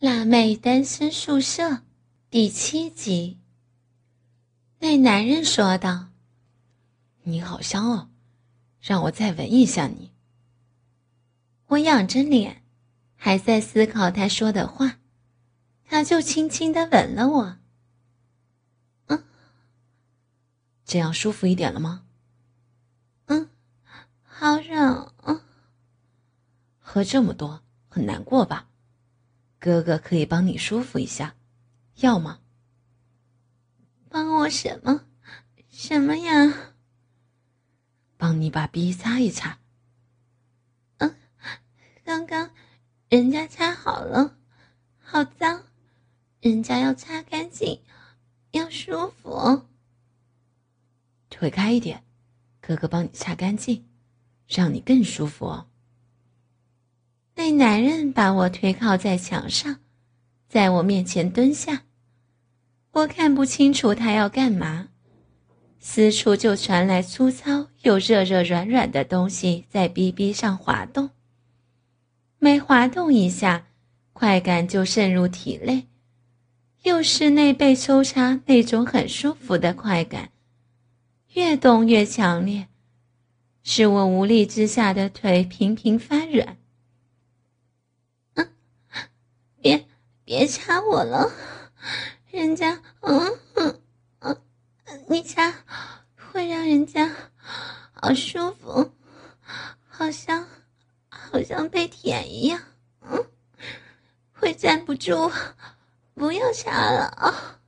辣妹单身宿舍第七集。那男人说道：“你好香哦，让我再闻一下你。”我仰着脸，还在思考他说的话，他就轻轻的吻了我。嗯，这样舒服一点了吗？嗯，好热。嗯，喝这么多很难过吧？哥哥可以帮你舒服一下，要吗？帮我什么？什么呀？帮你把逼擦一擦。嗯，刚刚人家擦好了，好脏，人家要擦干净，要舒服。腿开一点，哥哥帮你擦干净，让你更舒服哦。那男人把我推靠在墙上，在我面前蹲下。我看不清楚他要干嘛，四处就传来粗糙又热热软软的东西在逼逼上滑动。每滑动一下，快感就渗入体内，又是内被抽插那种很舒服的快感，越动越强烈，使我无力之下的腿频频发软。别别掐我了，人家嗯嗯嗯，你掐会让人家好舒服，好像好像被舔一样，嗯，会站不住，不要掐了啊！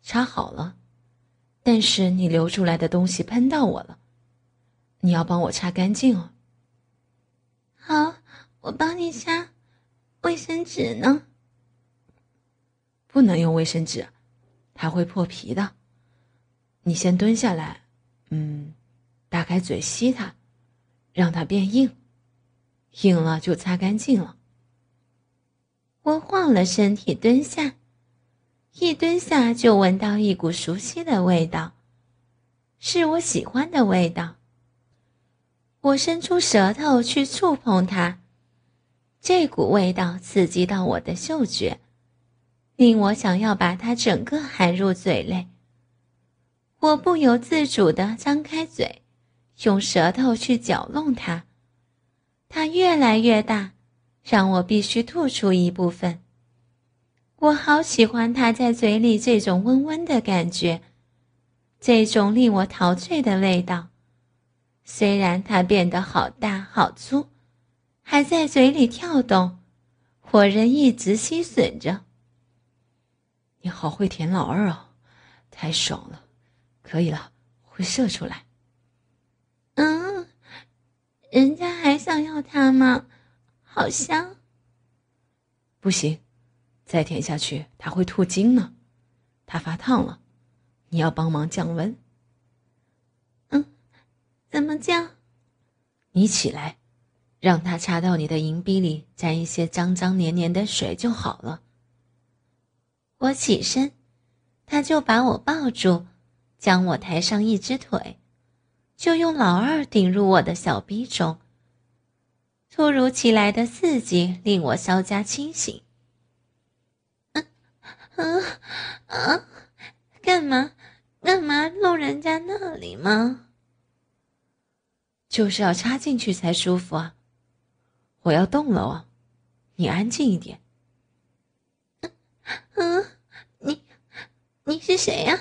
插好了，但是你流出来的东西喷到我了，你要帮我擦干净哦。好，我帮你擦。卫生纸呢？不能用卫生纸，它会破皮的。你先蹲下来，嗯，打开嘴吸它，让它变硬，硬了就擦干净了。我晃了身体蹲下，一蹲下就闻到一股熟悉的味道，是我喜欢的味道。我伸出舌头去触碰它。这股味道刺激到我的嗅觉，令我想要把它整个含入嘴内。我不由自主地张开嘴，用舌头去搅弄它，它越来越大，让我必须吐出一部分。我好喜欢它在嘴里这种温温的感觉，这种令我陶醉的味道。虽然它变得好大好粗。还在嘴里跳动，我仍一直吸吮着。你好会舔老二哦，太爽了！可以了，会射出来。嗯，人家还想要他吗？好香。不行，再舔下去他会吐精呢，他发烫了，你要帮忙降温。嗯，怎么降？你起来。让他插到你的银币里，沾一些脏脏黏黏的水就好了。我起身，他就把我抱住，将我抬上一只腿，就用老二顶入我的小逼中。突如其来的刺激令我稍加清醒。嗯嗯啊！干嘛？干嘛弄人家那里吗？就是要插进去才舒服啊！我要动了哦，你安静一点。嗯，你你是谁呀？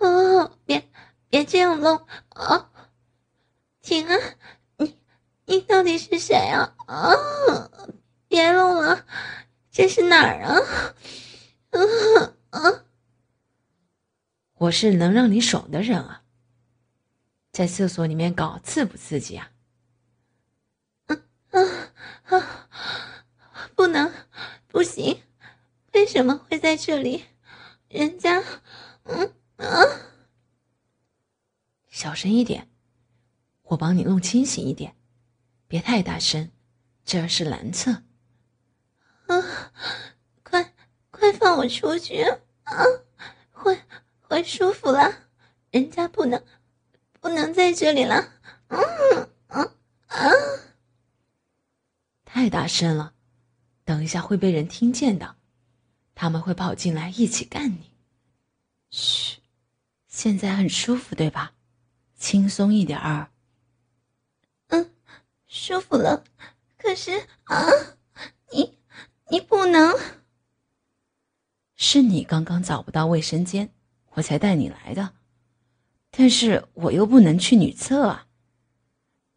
哦，别别这样弄啊！停啊！你你到底是谁啊？啊！别弄了，这是哪儿啊？嗯啊！我是能让你爽的人啊，在厕所里面搞刺不刺激啊？啊啊！不能，不行！为什么会在这里？人家……嗯啊！小声一点，我帮你弄清醒一点，别太大声，这儿是男厕。啊！快快放我出去！啊！会会舒服了，人家不能不能在这里了。嗯啊啊！太大声了，等一下会被人听见的，他们会跑进来一起干你。嘘，现在很舒服对吧？轻松一点儿。嗯，舒服了。可是啊，你你不能。是你刚刚找不到卫生间，我才带你来的。但是我又不能去女厕啊。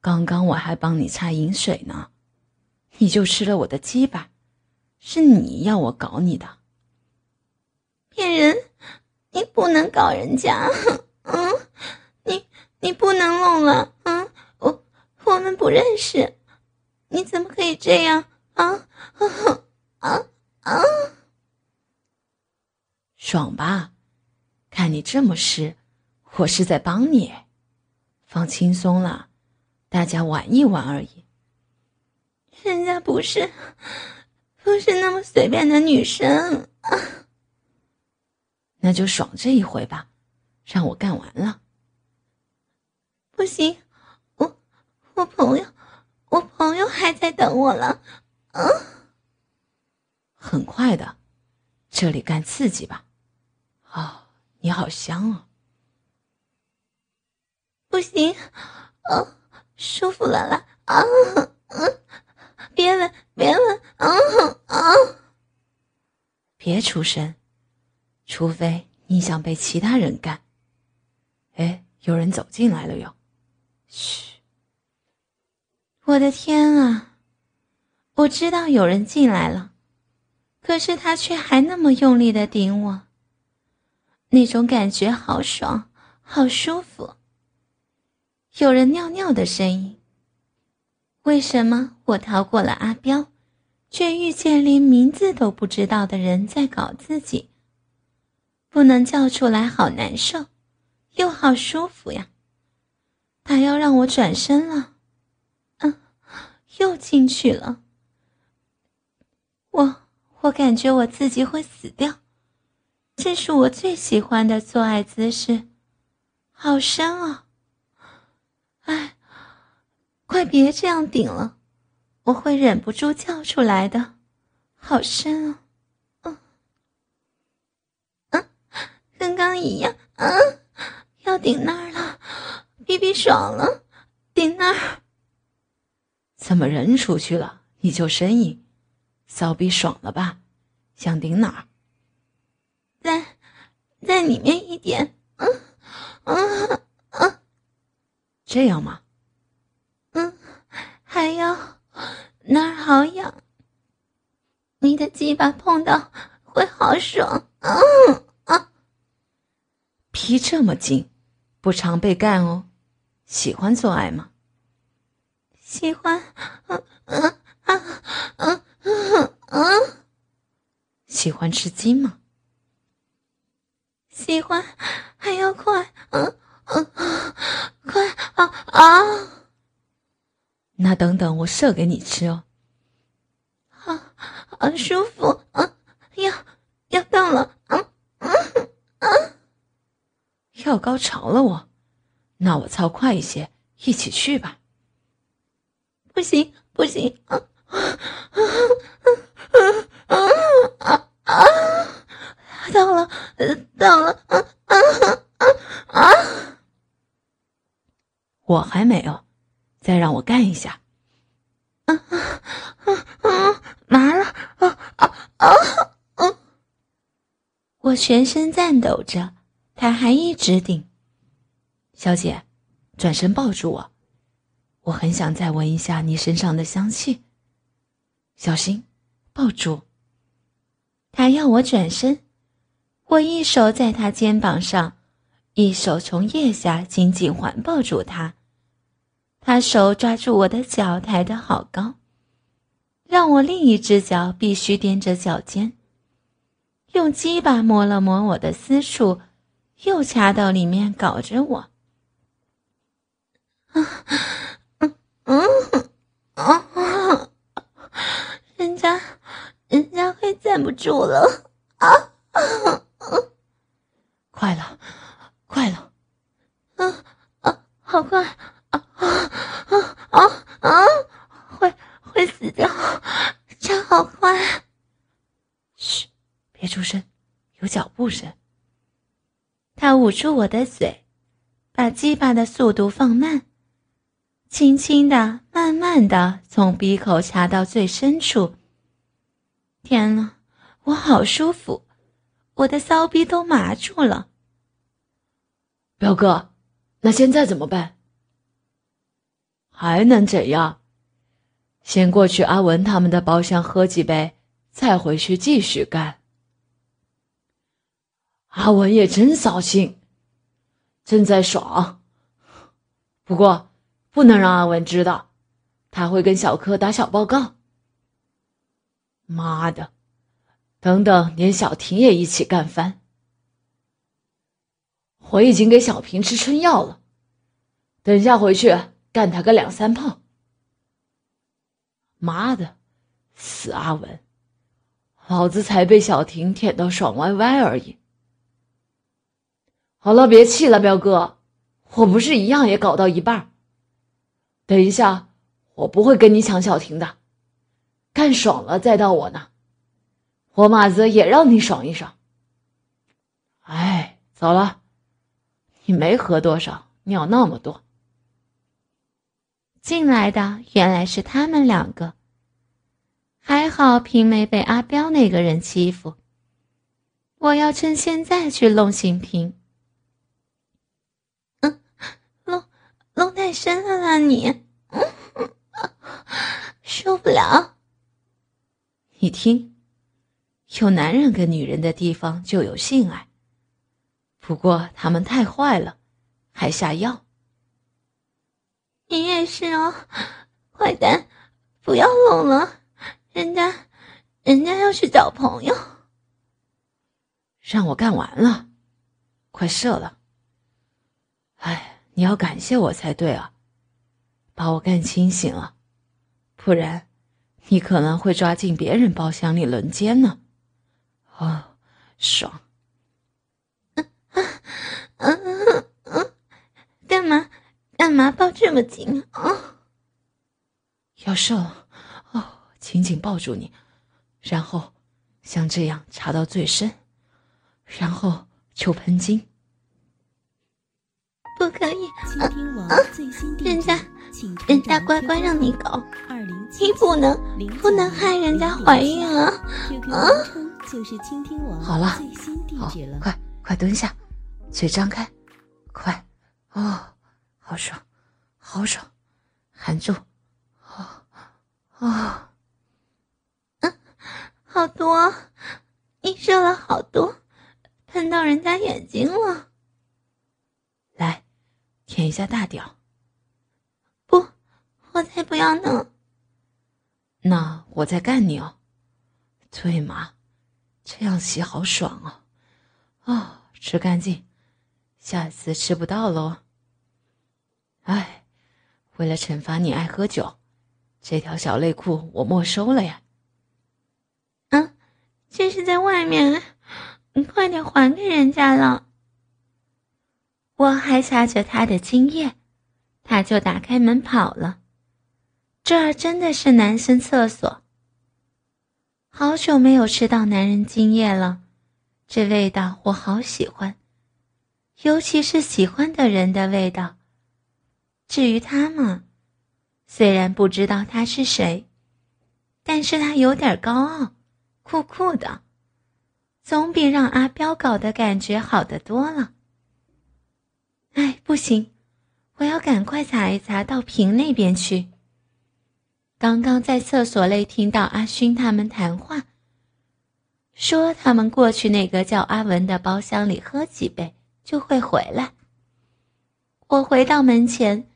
刚刚我还帮你擦饮水呢，你就吃了我的鸡巴，是你要我搞你的。骗人！你不能搞人家，嗯，你你不能弄了，嗯，我我们不认识，你怎么可以这样啊啊啊！爽吧？看你这么湿。我是在帮你，放轻松了，大家玩一玩而已。人家不是，不是那么随便的女生啊。那就爽这一回吧，让我干完了。不行，我我朋友，我朋友还在等我了。嗯，很快的，这里干刺激吧。啊，你好香啊！不行，哦，舒服了啦！啊，嗯，别了，别了，啊啊！别出声，除非你想被其他人干。哎，有人走进来了哟！嘘，我的天啊！我知道有人进来了，可是他却还那么用力的顶我，那种感觉好爽，好舒服。有人尿尿的声音。为什么我逃过了阿彪，却遇见连名字都不知道的人在搞自己？不能叫出来，好难受，又好舒服呀！他要让我转身了，嗯，又进去了。我我感觉我自己会死掉，这是我最喜欢的做爱姿势，好深啊！哎，快别这样顶了，我会忍不住叫出来的。好深啊，嗯，一样，嗯，要顶那儿了，比比爽了，顶那儿。怎么人出去了你就呻吟？骚逼爽了吧？想顶哪儿？在，在里面一点，嗯，嗯。这样吗？嗯，还要那儿好痒，你的鸡巴碰到会好爽。嗯啊，皮这么紧，不常被干哦。喜欢做爱吗？喜欢。嗯嗯啊嗯嗯嗯。喜欢吃鸡吗？喜欢，还要快。嗯。嗯，快啊啊！那等等，我射给你吃哦。啊，好舒服啊！要要到了，嗯嗯嗯，跳高潮了我，那我操快一些，一起去吧。不行不行啊啊啊啊啊！到了，到了，啊啊啊啊！我还没有，再让我干一下。啊啊啊啊！麻了！啊啊啊啊！我全身颤抖着，他还一直顶。小姐，转身抱住我，我很想再闻一下你身上的香气。小心，抱住。他要我转身，我一手在他肩膀上。一手从腋下紧紧环抱住他，他手抓住我的脚抬得好高，让我另一只脚必须踮着脚尖，用鸡巴摸了摸我的私处，又掐到里面搞着我。啊，嗯嗯啊，人家，人家会站不住了啊！快了。快了，嗯啊，好快啊啊啊啊啊！会会死掉，这好快。别出声，有脚步声。他捂住我的嘴，把鸡巴的速度放慢，轻轻的、慢慢的从鼻口插到最深处。天呐，我好舒服，我的骚逼都麻住了。表哥，那现在怎么办？还能怎样？先过去阿文他们的包厢喝几杯，再回去继续干。阿文也真扫兴，正在爽。不过不能让阿文知道，他会跟小柯打小报告。妈的，等等，连小婷也一起干翻。我已经给小平吃春药了，等下回去干他个两三炮。妈的，死阿文，老子才被小婷舔到爽歪歪而已。好了，别气了，彪哥，我不是一样也搞到一半。等一下，我不会跟你抢小婷的，干爽了再到我呢。我马子也让你爽一爽。哎，走了。你没喝多少，尿那么多。进来的原来是他们两个。还好平没被阿彪那个人欺负。我要趁现在去弄醒平。嗯，弄弄太深了啦你，受不了。你听，有男人跟女人的地方就有性爱。不过他们太坏了，还下药。你也是哦，坏蛋！不要弄了，人家，人家要去找朋友。让我干完了，快射了。哎，你要感谢我才对啊，把我干清醒了，不然你可能会抓进别人包厢里轮奸呢。哦，爽。嗯嗯嗯，干嘛干嘛抱这么紧啊？要射了哦，紧紧抱住你，然后像这样插到最深，然后就喷精。不可以，人家人家乖乖让你搞，你不能不能害人家怀孕啊！啊！好了，好，快快蹲下。嘴张开，快，哦，好爽，好爽，含住，哦，哦，嗯，好多，你射了好多，喷到人家眼睛了。舔一下大屌。不，我才不要呢。那我再干你哦。对嘛，这样洗好爽哦。哦，吃干净。下次吃不到喽。哎，为了惩罚你爱喝酒，这条小内裤我没收了呀。嗯，这是在外面，你快点还给人家了。我还擦着他的精液，他就打开门跑了。这儿真的是男生厕所。好久没有吃到男人精液了，这味道我好喜欢。尤其是喜欢的人的味道。至于他嘛，虽然不知道他是谁，但是他有点高傲，酷酷的，总比让阿彪搞的感觉好得多了。哎，不行，我要赶快查一查到瓶那边去。刚刚在厕所内听到阿勋他们谈话，说他们过去那个叫阿文的包厢里喝几杯。就会回来。我回到门前，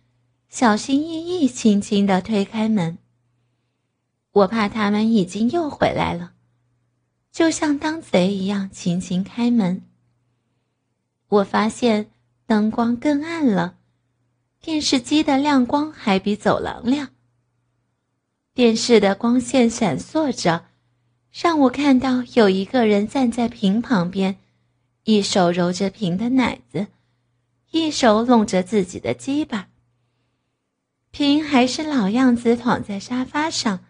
小心翼翼、轻轻的推开门。我怕他们已经又回来了，就像当贼一样轻轻开门。我发现灯光更暗了，电视机的亮光还比走廊亮。电视的光线闪烁着，让我看到有一个人站在屏旁边。一手揉着屏的奶子，一手拢着自己的鸡巴。平还是老样子，躺在沙发上，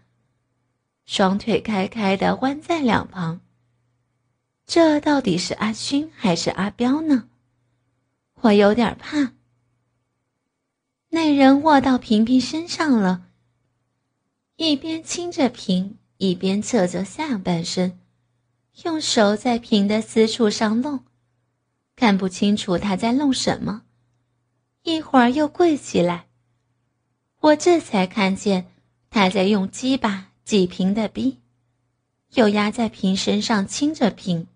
双腿开开的弯在两旁，这到底是阿勋还是阿彪呢？我有点怕。那人卧到平平身上了，一边亲着平，一边侧着下半身，用手在平的私处上弄，看不清楚他在弄什么。一会儿又跪起来，我这才看见他在用鸡巴挤平的逼，又压在平身上亲着平，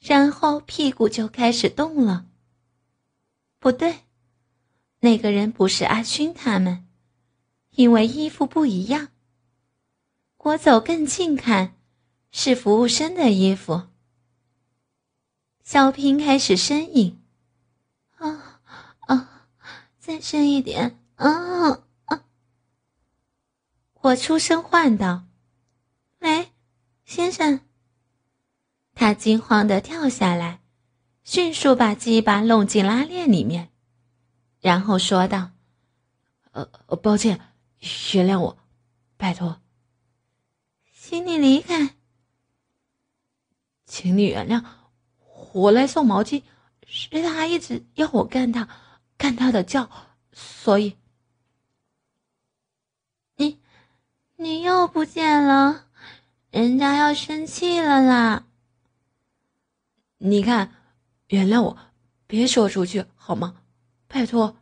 然后屁股就开始动了。不对。那个人不是阿勋他们，因为衣服不一样。我走更近看，是服务生的衣服。小平开始呻吟：“啊啊，再深一点！啊啊！”我出声唤道：“喂，先生。”他惊慌的跳下来，迅速把鸡巴弄进拉链里面。然后说道：“呃，抱歉，原谅我，拜托，请你离开，请你原谅我来送毛巾，是他一直要我干他，干他的叫，所以你你又不见了，人家要生气了啦。你看，原谅我，别说出去好吗？”拜托，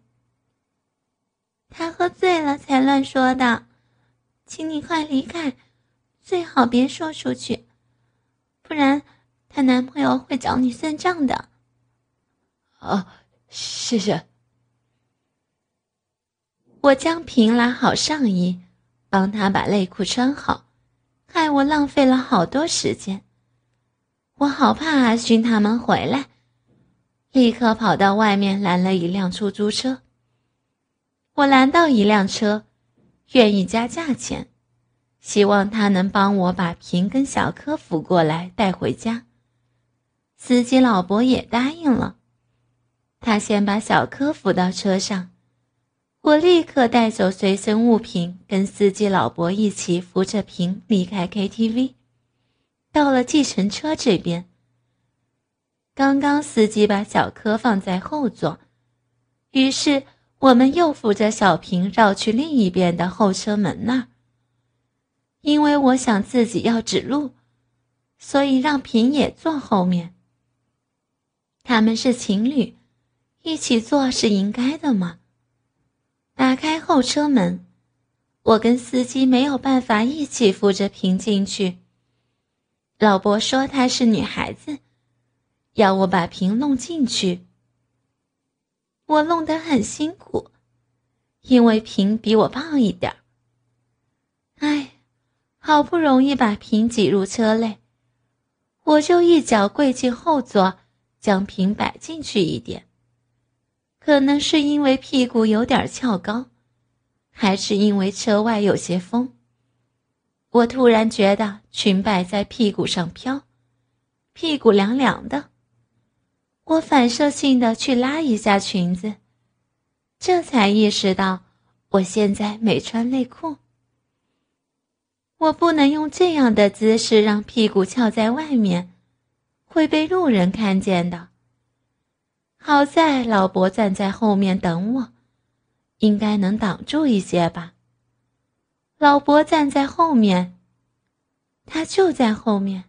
他喝醉了才乱说的，请你快离开，最好别说出去，不然她男朋友会找你算账的。啊，谢谢。我将平拉好上衣，帮他把内裤穿好，害我浪费了好多时间。我好怕阿勋他们回来。立刻跑到外面拦了一辆出租车。我拦到一辆车，愿意加价钱，希望他能帮我把平跟小柯扶过来带回家。司机老伯也答应了，他先把小柯扶到车上，我立刻带走随身物品，跟司机老伯一起扶着平离开 KTV，到了计程车这边。刚刚司机把小柯放在后座，于是我们又扶着小平绕去另一边的后车门那儿。因为我想自己要指路，所以让平也坐后面。他们是情侣，一起坐是应该的嘛。打开后车门，我跟司机没有办法一起扶着平进去。老伯说她是女孩子。要我把瓶弄进去，我弄得很辛苦，因为瓶比我胖一点儿哎，好不容易把瓶挤入车内，我就一脚跪进后座，将瓶摆进去一点。可能是因为屁股有点翘高，还是因为车外有些风，我突然觉得裙摆在屁股上飘，屁股凉凉的。我反射性的去拉一下裙子，这才意识到我现在没穿内裤。我不能用这样的姿势让屁股翘在外面，会被路人看见的。好在老伯站在后面等我，应该能挡住一些吧。老伯站在后面，他就在后面。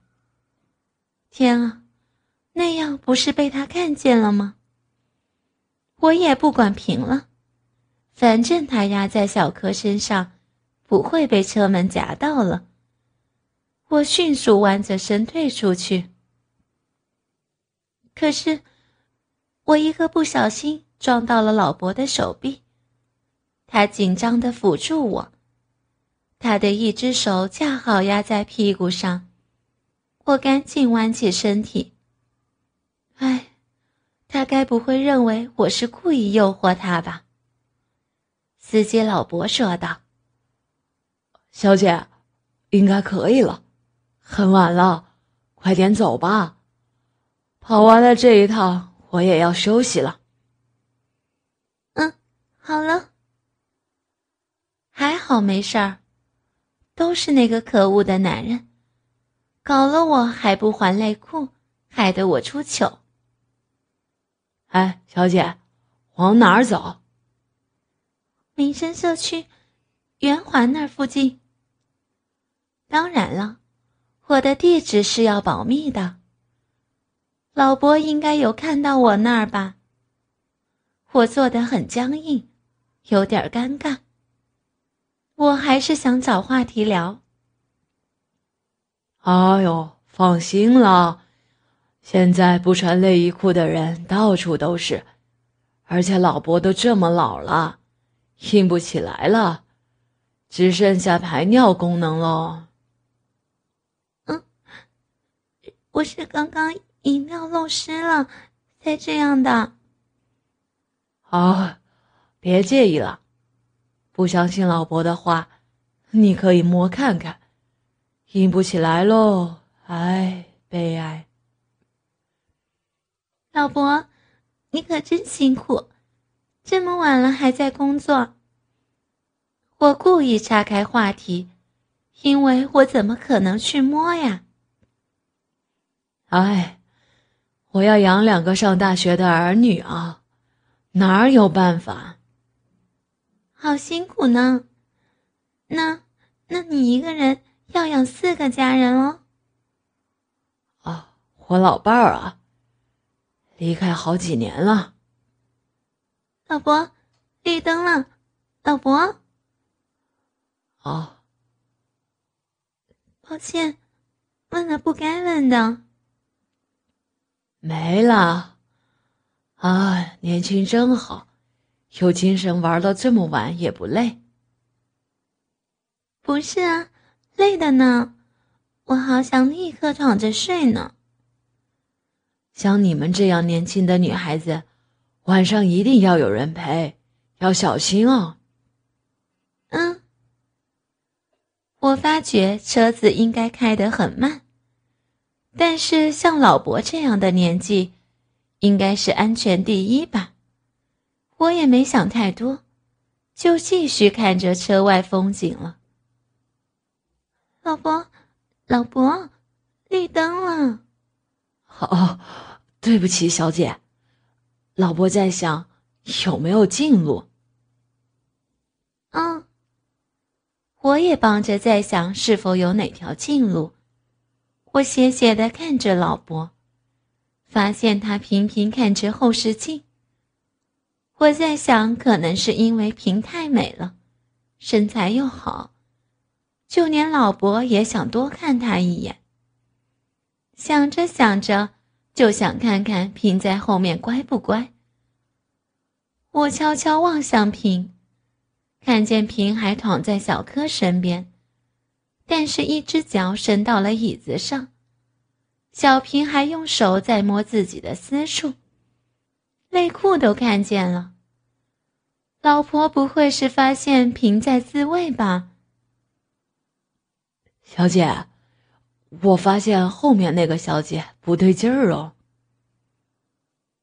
天啊！那样不是被他看见了吗？我也不管平了，反正他压在小柯身上，不会被车门夹到了。我迅速弯着身退出去，可是我一个不小心撞到了老伯的手臂，他紧张的扶住我，他的一只手恰好压在屁股上，我赶紧弯起身体。哎，他该不会认为我是故意诱惑他吧？司机老伯说道：“小姐，应该可以了，很晚了，快点走吧。跑完了这一趟，我也要休息了。”嗯，好了，还好没事儿，都是那个可恶的男人，搞了我还不还内裤，害得我出糗。哎，小姐，往哪儿走？民生社区，圆环那儿附近。当然了，我的地址是要保密的。老伯应该有看到我那儿吧？我坐得很僵硬，有点尴尬。我还是想找话题聊。哎呦，放心了，现在不穿内衣裤的人到处都是，而且老伯都这么老了，硬不起来了，只剩下排尿功能喽。嗯，我是刚刚饮料漏湿了，才这样的。好，别介意了，不相信老伯的话，你可以摸看看。硬不起来喽，唉，悲哀。老伯，你可真辛苦，这么晚了还在工作。我故意岔开话题，因为我怎么可能去摸呀？哎，我要养两个上大学的儿女啊，哪儿有办法？好辛苦呢。那，那你一个人？要养四个家人哦。啊，我老伴儿啊，离开好几年了。老伯，绿灯了，老伯。哦，抱歉，问了不该问的。没了。啊，年轻真好，有精神玩到这么晚也不累。不是啊。累的呢，我好想立刻躺着睡呢。像你们这样年轻的女孩子，晚上一定要有人陪，要小心哦。嗯，我发觉车子应该开得很慢，但是像老伯这样的年纪，应该是安全第一吧。我也没想太多，就继续看着车外风景了。老伯，老伯，绿灯了。哦，对不起，小姐。老伯在想有没有近路。嗯，我也帮着在想是否有哪条近路。我斜斜的看着老伯，发现他频频看着后视镜。我在想，可能是因为平太美了，身材又好。就连老伯也想多看他一眼。想着想着，就想看看平在后面乖不乖。我悄悄望向平，看见平还躺在小柯身边，但是一只脚伸到了椅子上，小平还用手在摸自己的私处，内裤都看见了。老婆不会是发现平在自慰吧？小姐，我发现后面那个小姐不对劲儿哦。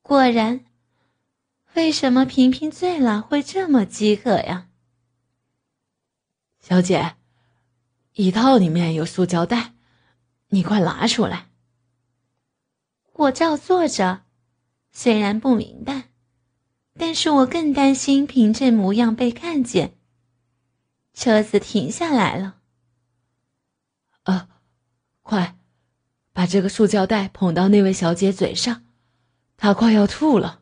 果然，为什么平平醉了会这么饥渴呀？小姐，椅套里面有塑胶袋，你快拿出来。我照做着，虽然不明白，但是我更担心凭这模样被看见。车子停下来了。快，把这个塑胶袋捧到那位小姐嘴上，她快要吐了。